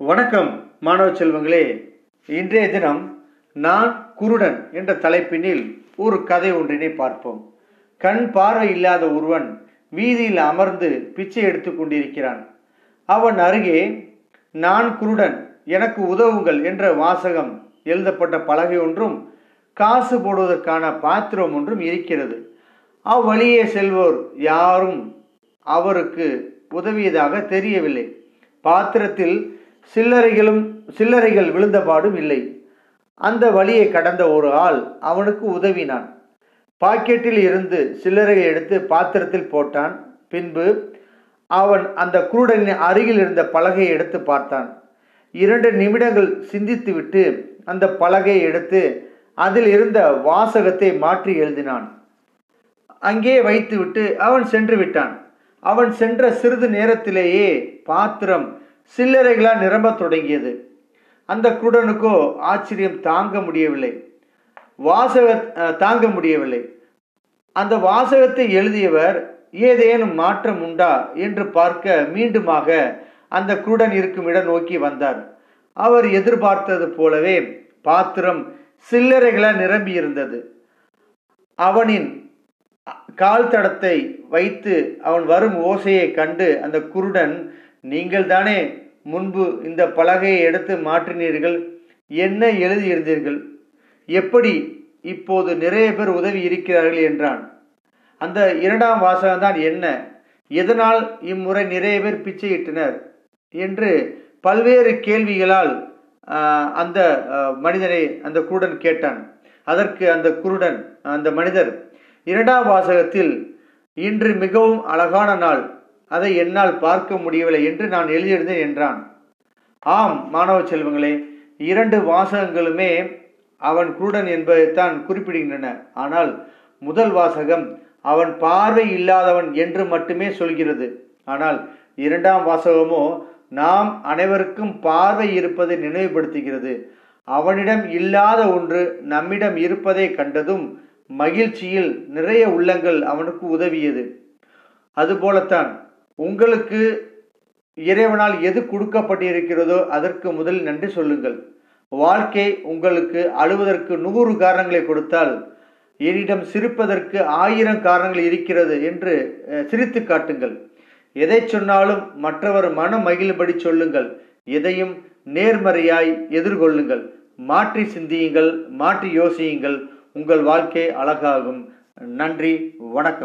வணக்கம் மாணவ செல்வங்களே. இன்றைய தினம் நான் குருடன் என்ற தலைப்பினில் ஒரு கதை ஒன்றினை பார்ப்போம். கண் பார்வை இல்லாத ஒருவன் வீதியில் அமர்ந்து பிச்சை எடுத்து கொண்டிருக்கிறான். அவன் அருகே நான் குருடன் எனக்கு உதவுங்கள் என்ற வாசகம் எழுதப்பட்ட பலகை ஒன்றும் காசு போடுவதற்கான பாத்திரம் ஒன்றும் இருக்கிறது. அவ்வழியே செல்வோர் யாரும் அவருக்கு உதவியதாக தெரியவில்லை. பாத்திரத்தில் சில்லறைகளும் சில்லறைகள் விழுந்தபாடும் இல்லை. அந்த வழியை கடந்த ஒரு ஆள் அவனுக்கு உதவினான். பாக்கெட்டில் இருந்து சில்லறையை எடுத்து பாத்திரத்தில் போட்டான். பின்பு அவன் அந்த குருடனின் அருகில் இருந்த பலகையை எடுத்து பார்த்தான். இரண்டு நிமிடங்கள் சிந்தித்துவிட்டு அந்த பலகையை எடுத்து அதில் இருந்த வாசகத்தை மாற்றி எழுதினான். அங்கே வைத்துவிட்டு அவன் சென்று விட்டான். அவன் சென்ற சிறிது நேரத்திலேயே பாத்திரம் சில்லறைகளால் நிரம்பத் தொடங்கியது. அந்த குருடனுக்கோ ஆச்சரியம் தாங்க முடியவில்லை. வாசக தாங்க முடியவில்லை. அந்த வாசகத்தை எழுதியவர் ஏதேனும் மாற்றம் உண்டா? என்று பார்க்க மீண்டுமாக அந்த குருடன் இருக்கும் இடம் நோக்கி வந்தார். அவர் எதிர்பார்த்தது போலவே பாத்திரம் சில்லறைகளால் நிரம்பி இருந்தது அவனின் கால் தடத்தை வைத்து அவன் வரும் ஓசையை கண்டு அந்த குருடன் நீங்கள் தானே முன்பு இந்த பலகையை எடுத்து மாற்றினீர்கள்? என்ன எழுதியிருந்தீர்கள்? எப்படி இப்போது நிறைய பேர் உதவி இருக்கிறார்கள் என்றான். அந்த இரண்டாம் வாசகம்தான் என்ன? எதனால் இம்முறை நிறைய பேர் பிச்சையிட்டனர்? என்று பல்வேறு கேள்விகளால் அந்த மனிதனை அந்த குருடன் கேட்டான். அதற்கு அந்த குருடன் அந்த மனிதர் இரண்டாம் வாசகத்தில் இன்று மிகவும் அழகான நாள். அதை என்னால் பார்க்க முடியவில்லை என்று நான் எழுதியிருந்தேன் என்றான். ஆம் மாணவ செல்வங்களே இரண்டு வாசகங்களுமே அவன் குருடன் என்பதைத்தான் குறிப்பிடுகின்றன. ஆனால் முதல் வாசகம் அவன் பார்வை இல்லாதவன் என்று மட்டுமே சொல்கிறது. ஆனால் இரண்டாம் வாசகமோ நாம் அனைவருக்கும் பார்வை இருப்பதை நினைவுபடுத்துகிறது. அவனிடம் இல்லாத ஒன்று நம்மிடம் இருப்பதை கண்டதும் மகிழ்ச்சியில் நிறைய உள்ளங்கள் அவனுக்கு உதவியது. அதுபோலத்தான் உங்களுக்கு இறைவனால் எது கொடுக்கப்பட்டிருக்கிறதோ அதற்கு முதல் நன்றி சொல்லுங்கள். வாழ்க்கை உங்களுக்கு அழுவதற்கு நூறு காரணங்களை கொடுத்தால் என்னிடம் சிரிப்பதற்கு ஆயிரம் காரணங்கள் இருக்கிறது என்று சிரித்து காட்டுங்கள். எதை சொன்னாலும் மற்றவர் மனம் மகிழும்படி சொல்லுங்கள். எதையும் நேர்மறையாய் எதிர்கொள்ளுங்கள். மாற்றி சிந்தியுங்கள் மாற்றி யோசியுங்கள். உங்கள் வாழ்க்கை அழகாகும். நன்றி வணக்கம்.